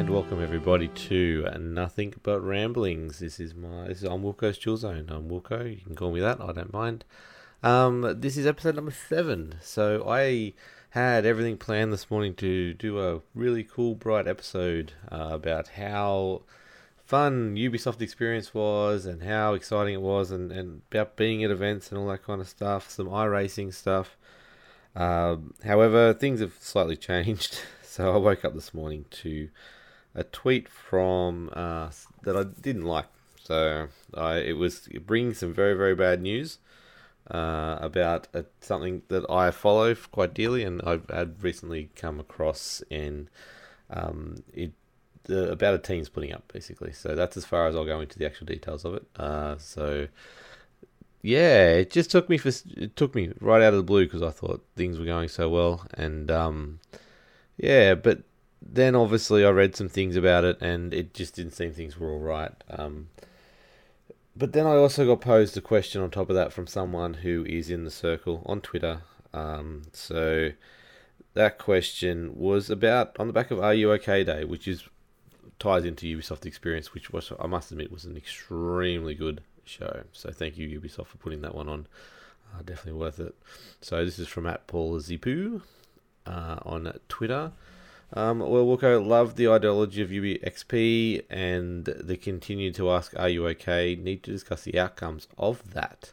and welcome everybody to Nothing But Ramblings. This is my this is I'm Wilco's Chill Zone. I'm Wilco. You can call me that. I don't mind. Um, this is episode number seven. So I had everything planned this morning to do a really cool, bright episode uh, about how fun Ubisoft experience was and how exciting it was, and, and about being at events and all that kind of stuff. Some iRacing stuff. Um, however, things have slightly changed. So I woke up this morning to a tweet from uh, that I didn't like. So I, it was bringing some very very bad news uh, about a, something that I follow quite dearly, and I've had recently come across in um, it the, about a team splitting up basically. So that's as far as I'll go into the actual details of it. Uh, so yeah, it just took me for it took me right out of the blue because I thought things were going so well, and um, yeah, but then obviously I read some things about it, and it just didn't seem things were all right. Um, but then I also got posed a question on top of that from someone who is in the circle on Twitter. Um, so that question was about on the back of Are You OK Day, which is ties into Ubisoft experience, which was I must admit was an extremely good show. So thank you Ubisoft for putting that one on. Uh, definitely worth it. So this is from at Paul Zipu uh, on Twitter. Um, well, Wilco love the ideology of UBXP and they continue to ask, Are you okay? Need to discuss the outcomes of that.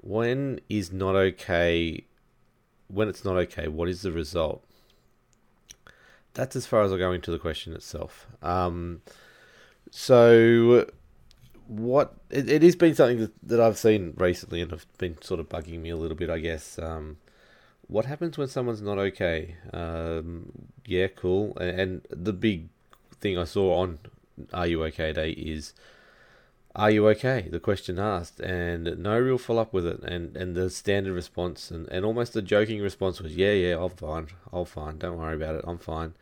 When is not okay? When it's not okay, what is the result? That's as far as I go into the question itself. Um, so, what it, it has been something that, that I've seen recently and have been sort of bugging me a little bit, I guess. Um, what happens when someone's not okay? Um, yeah, cool. And, and, the big thing I saw on Are You Okay Day is Are you okay? The question asked, and no real follow up with it. And, and the standard response and, and almost the joking response was, Yeah, yeah, I'm fine. I'm fine. Don't worry about it. I'm fine.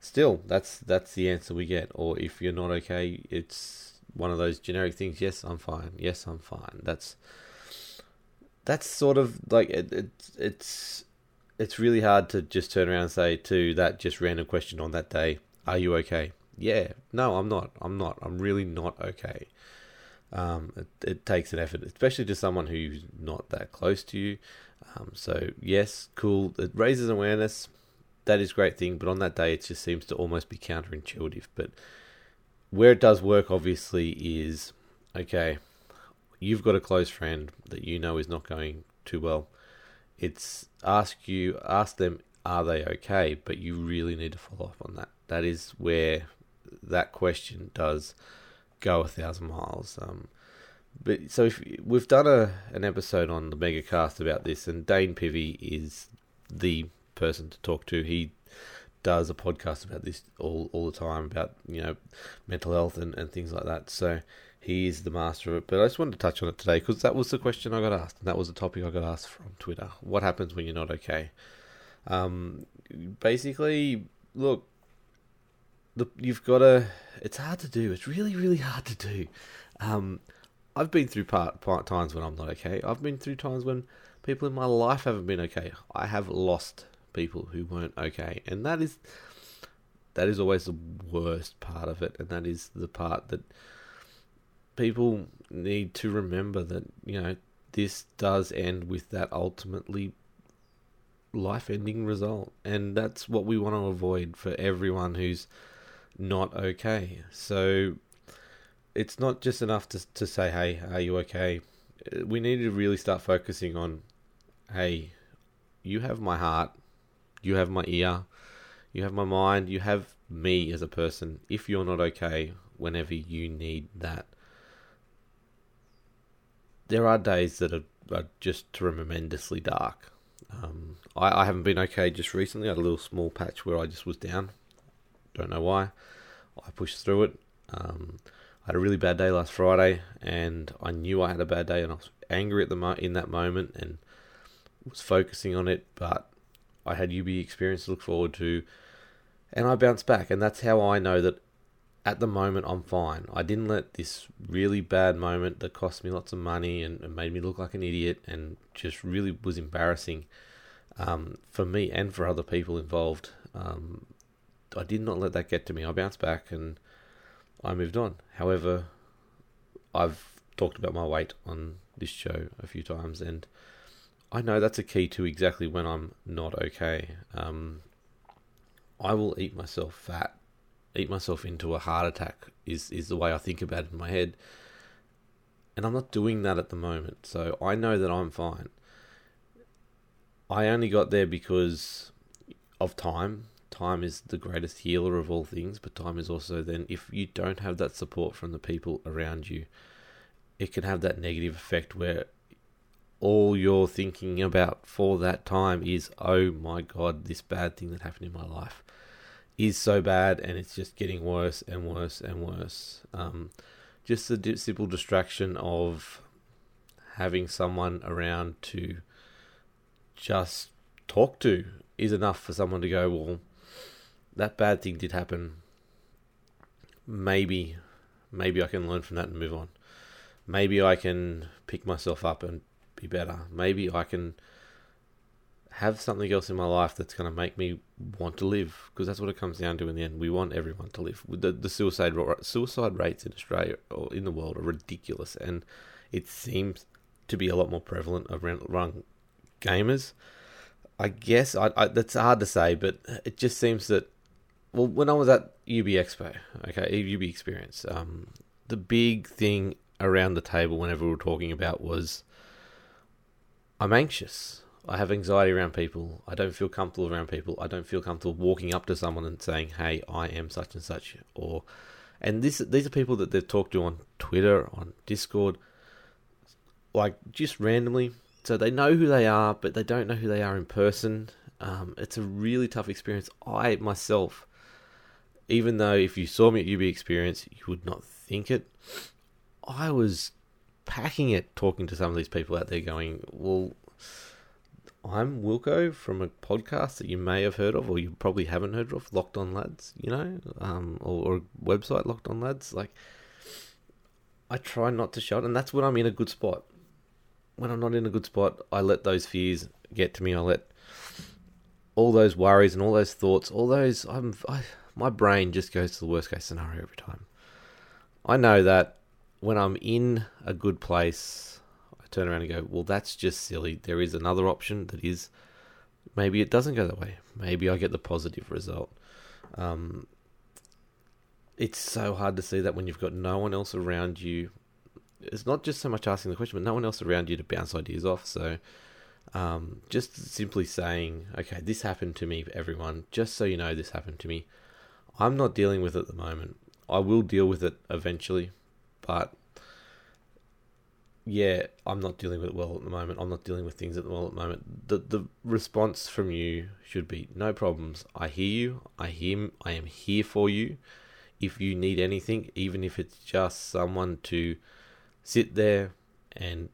Still, that's that's the answer we get. Or if you're not okay, it's one of those generic things. Yes, I'm fine. Yes, I'm fine. That's that's sort of like it, it, it's it's really hard to just turn around and say to that just random question on that day, "Are you okay?" Yeah, no, I'm not. I'm not. I'm really not okay. Um, it, it takes an effort, especially to someone who's not that close to you. Um, so yes, cool. It raises awareness. That is a great thing, but on that day, it just seems to almost be counterintuitive. But where it does work, obviously, is okay you've got a close friend that you know is not going too well, it's ask you ask them are they okay, but you really need to follow up on that. That is where that question does go a thousand miles. Um, but so if we've done a an episode on the Megacast about this, and Dane Pivy is the person to talk to. He does a podcast about this all all the time about you know mental health and, and things like that. So he is the master of it. But I just wanted to touch on it today because that was the question I got asked, and that was the topic I got asked from Twitter. What happens when you're not okay? Um, basically, look, the, you've got to. It's hard to do. It's really, really hard to do. Um, I've been through part, part times when I'm not okay. I've been through times when people in my life haven't been okay. I have lost people who weren't okay, and that is that is always the worst part of it, and that is the part that people need to remember that you know this does end with that ultimately life-ending result, and that's what we want to avoid for everyone who's not okay. So it's not just enough to to say, "Hey, are you okay?" We need to really start focusing on, "Hey, you have my heart, you have my ear, you have my mind, you have me as a person. If you're not okay, whenever you need that." There are days that are, are just tremendously dark. Um, I, I haven't been okay just recently. I had a little small patch where I just was down. Don't know why. I pushed through it. Um, I had a really bad day last Friday, and I knew I had a bad day, and I was angry at the mo- in that moment, and was focusing on it. But I had UB experience to look forward to, and I bounced back, and that's how I know that at the moment I'm fine. I didn't let this really bad moment that cost me lots of money and, and made me look like an idiot and just really was embarrassing um, for me and for other people involved. Um, I did not let that get to me. I bounced back and I moved on. However, I've talked about my weight on this show a few times, and I know that's a key to exactly when I'm not okay. Um, I will eat myself fat, eat myself into a heart attack. Is is the way I think about it in my head, and I'm not doing that at the moment. So I know that I'm fine. I only got there because of time. Time is the greatest healer of all things, but time is also then if you don't have that support from the people around you, it can have that negative effect where all you're thinking about for that time is, oh my god, this bad thing that happened in my life is so bad and it's just getting worse and worse and worse. Um, just the simple distraction of having someone around to just talk to is enough for someone to go, well, that bad thing did happen. Maybe, maybe I can learn from that and move on. Maybe I can pick myself up and be better. Maybe I can have something else in my life that's going to make me want to live because that's what it comes down to in the end. We want everyone to live. The, the suicide suicide rates in Australia or in the world are ridiculous, and it seems to be a lot more prevalent around, gamers. I guess I, I, that's hard to say, but it just seems that well, when I was at UB Expo, okay, UB Experience, um, the big thing around the table whenever we were talking about was I'm anxious. I have anxiety around people. I don't feel comfortable around people. I don't feel comfortable walking up to someone and saying, "Hey, I am such and such," or and this these are people that they've talked to on Twitter, on Discord, like just randomly so they know who they are, but they don't know who they are in person. Um, it's a really tough experience. I myself, even though if you saw me at UB Experience, you would not think it. I was packing it talking to some of these people out there, going, "Well, I'm Wilco from a podcast that you may have heard of, or you probably haven't heard of, Locked On Lads, you know, um, or, or website Locked On Lads. Like, I try not to show it, and that's when I'm in a good spot when I'm not in a good spot, I let those fears get to me. I let all those worries and all those thoughts, all those I'm I, my brain just goes to the worst case scenario every time. I know that when I'm in a good place, turn around and go, "Well, that's just silly. There is another option that is maybe it doesn't go that way. Maybe I get the positive result." Um, it's so hard to see that when you've got no one else around you it's not just so much asking the question, but no one else around you to bounce ideas off. So um, just simply saying, okay, this happened to me, everyone, just so you know this happened to me. I'm not dealing with it at the moment. I will deal with it eventually, but yeah, I'm not dealing with it well at the moment. I'm not dealing with things at the well at the moment. The the response from you should be no problems. I hear you. I hear. I am here for you. If you need anything, even if it's just someone to sit there and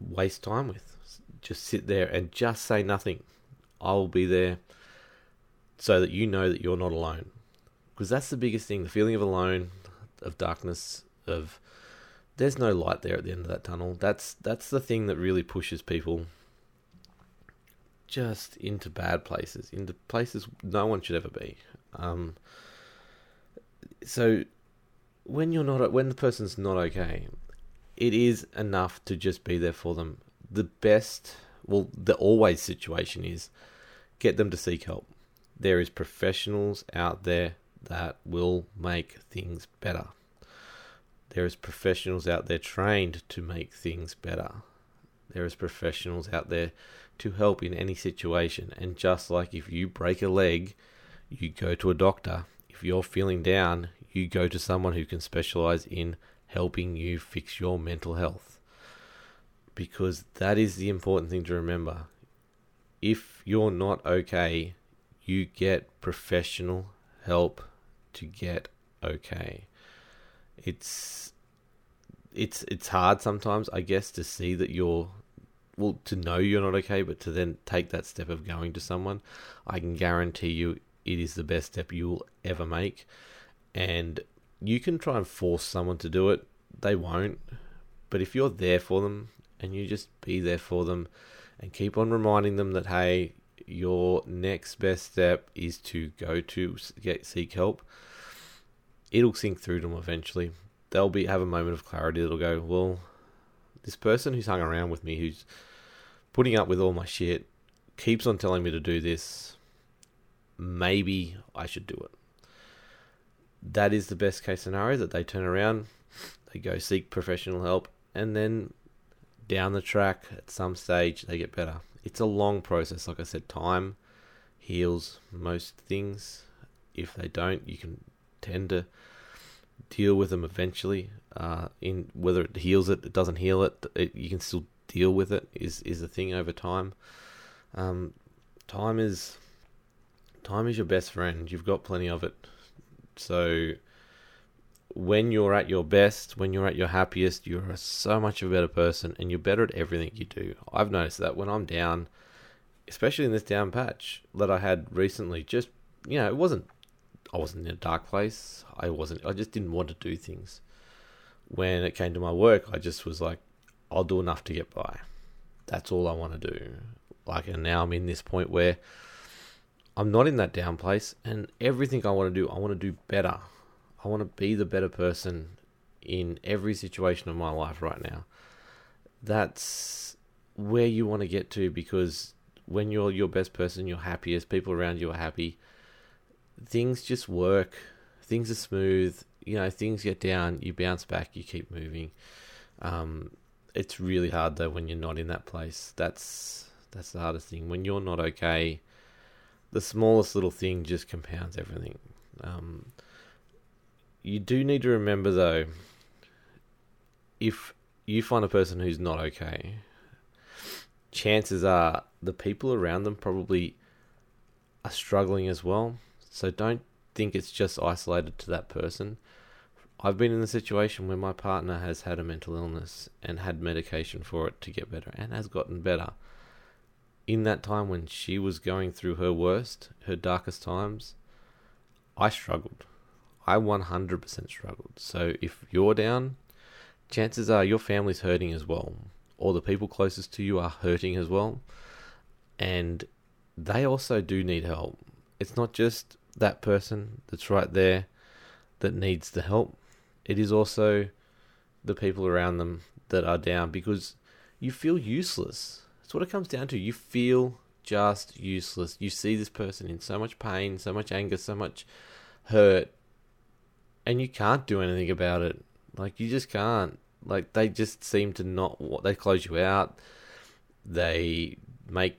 waste time with. Just sit there and just say nothing. I will be there so that you know that you're not alone. Because that's the biggest thing the feeling of alone, of darkness, of there's no light there at the end of that tunnel. That's that's the thing that really pushes people just into bad places, into places no one should ever be. Um, so when you're not when the person's not okay, it is enough to just be there for them. The best, well, the always situation is get them to seek help. There is professionals out there that will make things better. There is professionals out there trained to make things better. There is professionals out there to help in any situation. And just like if you break a leg, you go to a doctor. If you're feeling down, you go to someone who can specialize in helping you fix your mental health. Because that is the important thing to remember. If you're not okay, you get professional help to get okay. It's it's it's hard sometimes, I guess, to see that you're well to know you're not okay, but to then take that step of going to someone, I can guarantee you it is the best step you will ever make. And you can try and force someone to do it. They won't. But if you're there for them and you just be there for them and keep on reminding them that, hey, your next best step is to go to get seek help. It'll sink through them eventually. They'll be have a moment of clarity. That'll go, well, this person who's hung around with me, who's putting up with all my shit, keeps on telling me to do this. Maybe I should do it. That is the best case scenario that they turn around, they go seek professional help, and then down the track at some stage they get better. It's a long process. Like I said, time heals most things. If they don't, you can tend to deal with them eventually. Uh, in whether it heals it, it doesn't heal it, it, you can still deal with it. Is is the thing over time. Um, time is time is your best friend. You've got plenty of it. So when you're at your best, when you're at your happiest, you're so much of a better person and you're better at everything you do. I've noticed that when I'm down, especially in this down patch that I had recently, just, you know, it wasn't, I wasn't in a dark place. I wasn't, I just didn't want to do things. When it came to my work, I just was like, I'll do enough to get by. That's all I want to do. Like, and now I'm in this point where I'm not in that down place and everything I want to do, I want to do better. I want to be the better person in every situation of my life right now. That's where you want to get to because when you're your best person, you're happiest, people around you are happy, things just work, things are smooth, you know, things get down, you bounce back, you keep moving. Um, it's really hard though when you're not in that place. That's that's the hardest thing. When you're not okay, the smallest little thing just compounds everything. Um, you do need to remember though, if you find a person who's not okay, chances are the people around them probably are struggling as well. So don't think it's just isolated to that person. I've been in the situation where my partner has had a mental illness and had medication for it to get better and has gotten better. In that time when she was going through her worst, her darkest times, I struggled. I 100% struggled. So if you're down, chances are your family's hurting as well, or the people closest to you are hurting as well, and they also do need help. It's not just that person that's right there that needs the help, it is also the people around them that are down because you feel useless. That's what it comes down to. You feel just useless. You see this person in so much pain, so much anger, so much hurt, and you can't do anything about it. Like you just can't. Like they just seem to not. They close you out. They make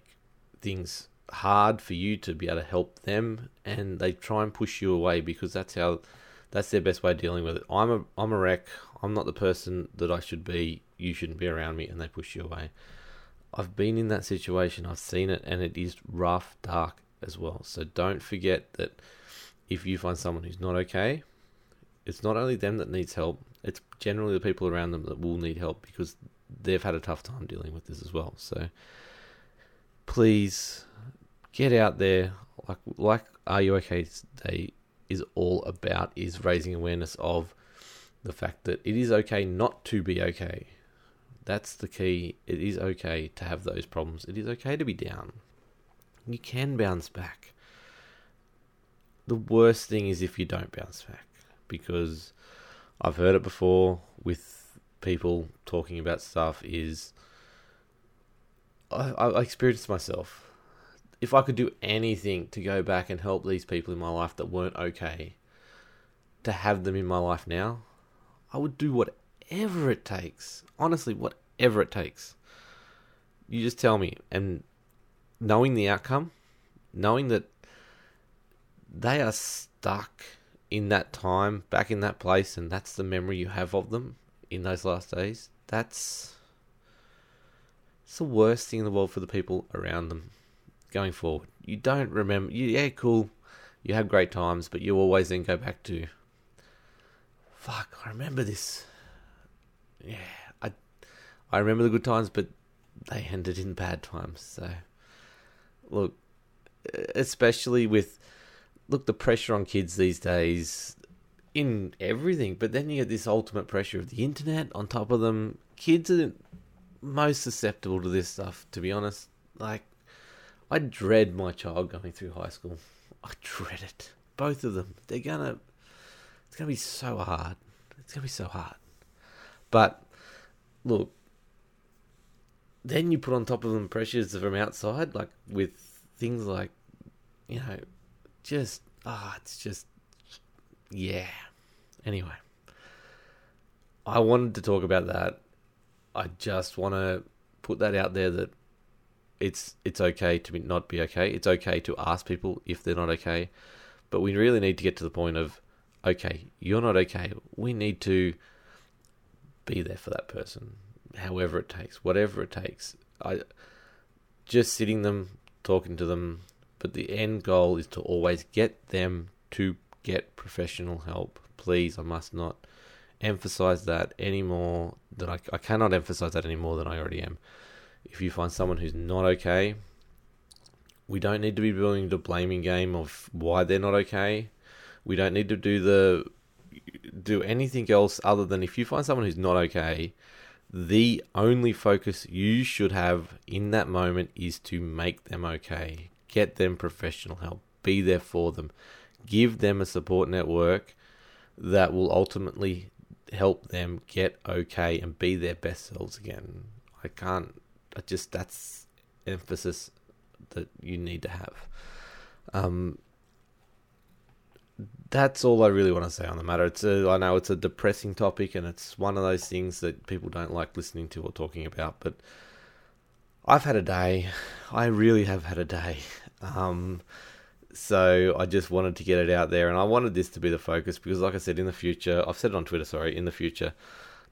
things hard for you to be able to help them, and they try and push you away because that's how. That's their best way of dealing with it. I'm a I'm a wreck. I'm not the person that I should be. You shouldn't be around me, and they push you away. I've been in that situation. I've seen it, and it is rough, dark as well. So don't forget that if you find someone who's not okay, it's not only them that needs help, it's generally the people around them that will need help because they've had a tough time dealing with this as well. So please get out there. Like like Are You Okay Today is all about is raising awareness of the fact that it is okay not to be okay. That's the key. It is okay to have those problems. It is okay to be down. You can bounce back. The worst thing is if you don't bounce back because I've heard it before with people talking about stuff is I, I experienced myself. If I could do anything to go back and help these people in my life that weren't okay, to have them in my life now, I would do whatever it takes. Honestly, whatever it takes. You just tell me. And knowing the outcome, knowing that they are stuck in that time, back in that place, and that's the memory you have of them in those last days, that's it's the worst thing in the world for the people around them going forward. You don't remember, you, yeah, cool, you have great times, but you always then go back to, fuck, I remember this. Yeah, I, I remember the good times, but they ended in bad times. So, look, especially with look, the pressure on kids these days in everything, but then you get this ultimate pressure of the internet on top of them. Kids are most susceptible to this stuff, to be honest. Like, I dread my child going through high school. I dread it. Both of them. They're gonna. It's gonna be so hard. It's gonna be so hard. But look, then you put on top of them pressures from outside, like with things like, you know, just ah, oh, it's just yeah. Anyway, I wanted to talk about that. I just want to put that out there that it's it's okay to be, not be okay. It's okay to ask people if they're not okay, but we really need to get to the point of okay, you're not okay. We need to be there for that person, however it takes, whatever it takes. I just sitting them, talking to them, but the end goal is to always get them to get professional help. Please, I must not emphasize that any more that I, I cannot emphasize that any more than I already am. If you find someone who's not okay, we don't need to be building the blaming game of why they're not okay. We don't need to do the do anything else other than if you find someone who's not okay, the only focus you should have in that moment is to make them okay. Get them professional help. Be there for them. Give them a support network that will ultimately help them get okay and be their best selves again. I can't, I just, that's emphasis that you need to have. Um, that's all I really want to say on the matter. It's a, I know it's a depressing topic, and it's one of those things that people don't like listening to or talking about. But I've had a day. I really have had a day. Um, so I just wanted to get it out there, and I wanted this to be the focus because, like I said, in the future, I've said it on Twitter. Sorry, in the future,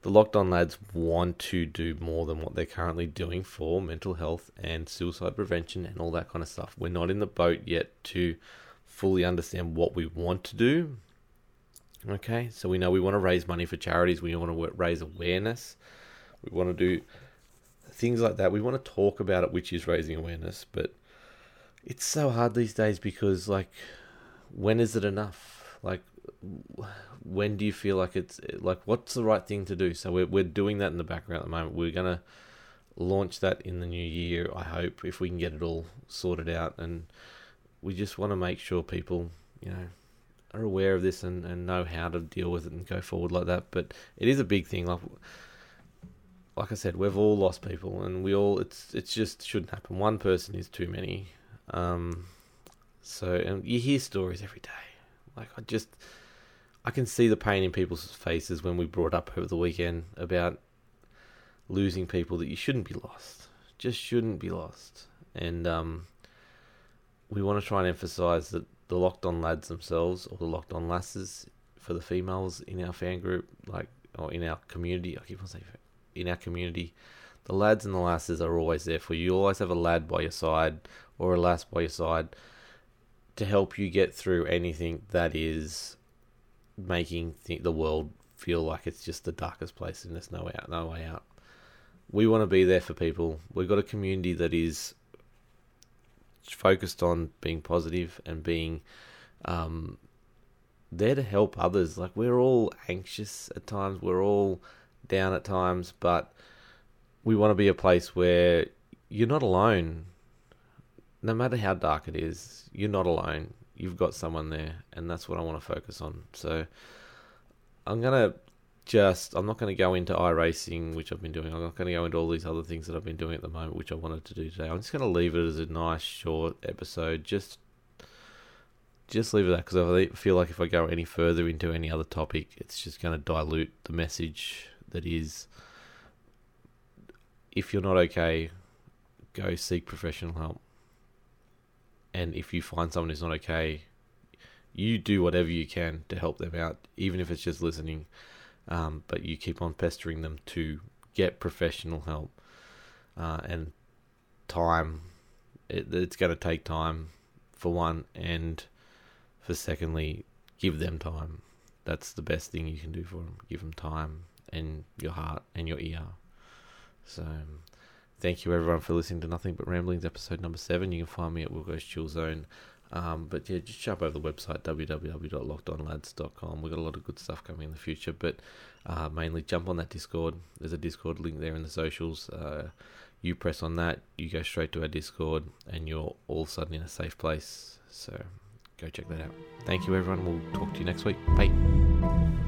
the Locked On lads want to do more than what they're currently doing for mental health and suicide prevention and all that kind of stuff. We're not in the boat yet to fully understand what we want to do. Okay, so we know we want to raise money for charities, we want to raise awareness, we want to do things like that. We want to talk about it, which is raising awareness, but it's so hard these days because, like, when is it enough? Like, when do you feel like it's like what's the right thing to do? So we're we're doing that in the background at the moment. We're gonna launch that in the new year. I hope if we can get it all sorted out and we just want to make sure people, you know, are aware of this and, and know how to deal with it and go forward like that. But it is a big thing. Like, like I said, we've all lost people, and we all it's it's just shouldn't happen. One person is too many. Um, so you hear stories every day. Like I just, I can see the pain in people's faces when we brought up over the weekend about losing people that you shouldn't be lost, just shouldn't be lost, and um, we want to try and emphasize that the locked on lads themselves or the locked on lasses for the females in our fan group, like or in our community. I keep on saying in our community, the lads and the lasses are always there for you. You always have a lad by your side or a lass by your side to help you get through anything that is making the world feel like it's just the darkest place and there's no way out, no way out. We want to be there for people. We've got a community that is focused on being positive and being um, there to help others. Like we're all anxious at times, we're all down at times, but we want to be a place where you're not alone. No matter how dark it is, you're not alone. You've got someone there, and that's what I want to focus on. So I'm gonna just I'm not going to go into iRacing, which I've been doing. I'm not going to go into all these other things that I've been doing at the moment, which I wanted to do today. I'm just going to leave it as a nice short episode. Just just leave it that because I feel like if I go any further into any other topic, it's just going to dilute the message that is. If you're not okay, go seek professional help. And if you find someone who's not okay, you do whatever you can to help them out, even if it's just listening um, but you keep on pestering them to get professional help uh, and time. It, it's going to take time for one, and for secondly, give them time. That's the best thing you can do for them. Give them time and your heart and your ear. So, thank you everyone for listening to Nothing But Ramblings, episode number seven. You can find me at Wilco's Chill Zone Um, but yeah, just jump over the website www.lockedonlads.com. We've got a lot of good stuff coming in the future, but uh, mainly jump on that Discord. There's a Discord link there in the socials. Uh, you press on that, you go straight to our Discord, and you're all of a sudden in a safe place. So go check that out. Thank you, everyone. We'll talk to you next week. Bye.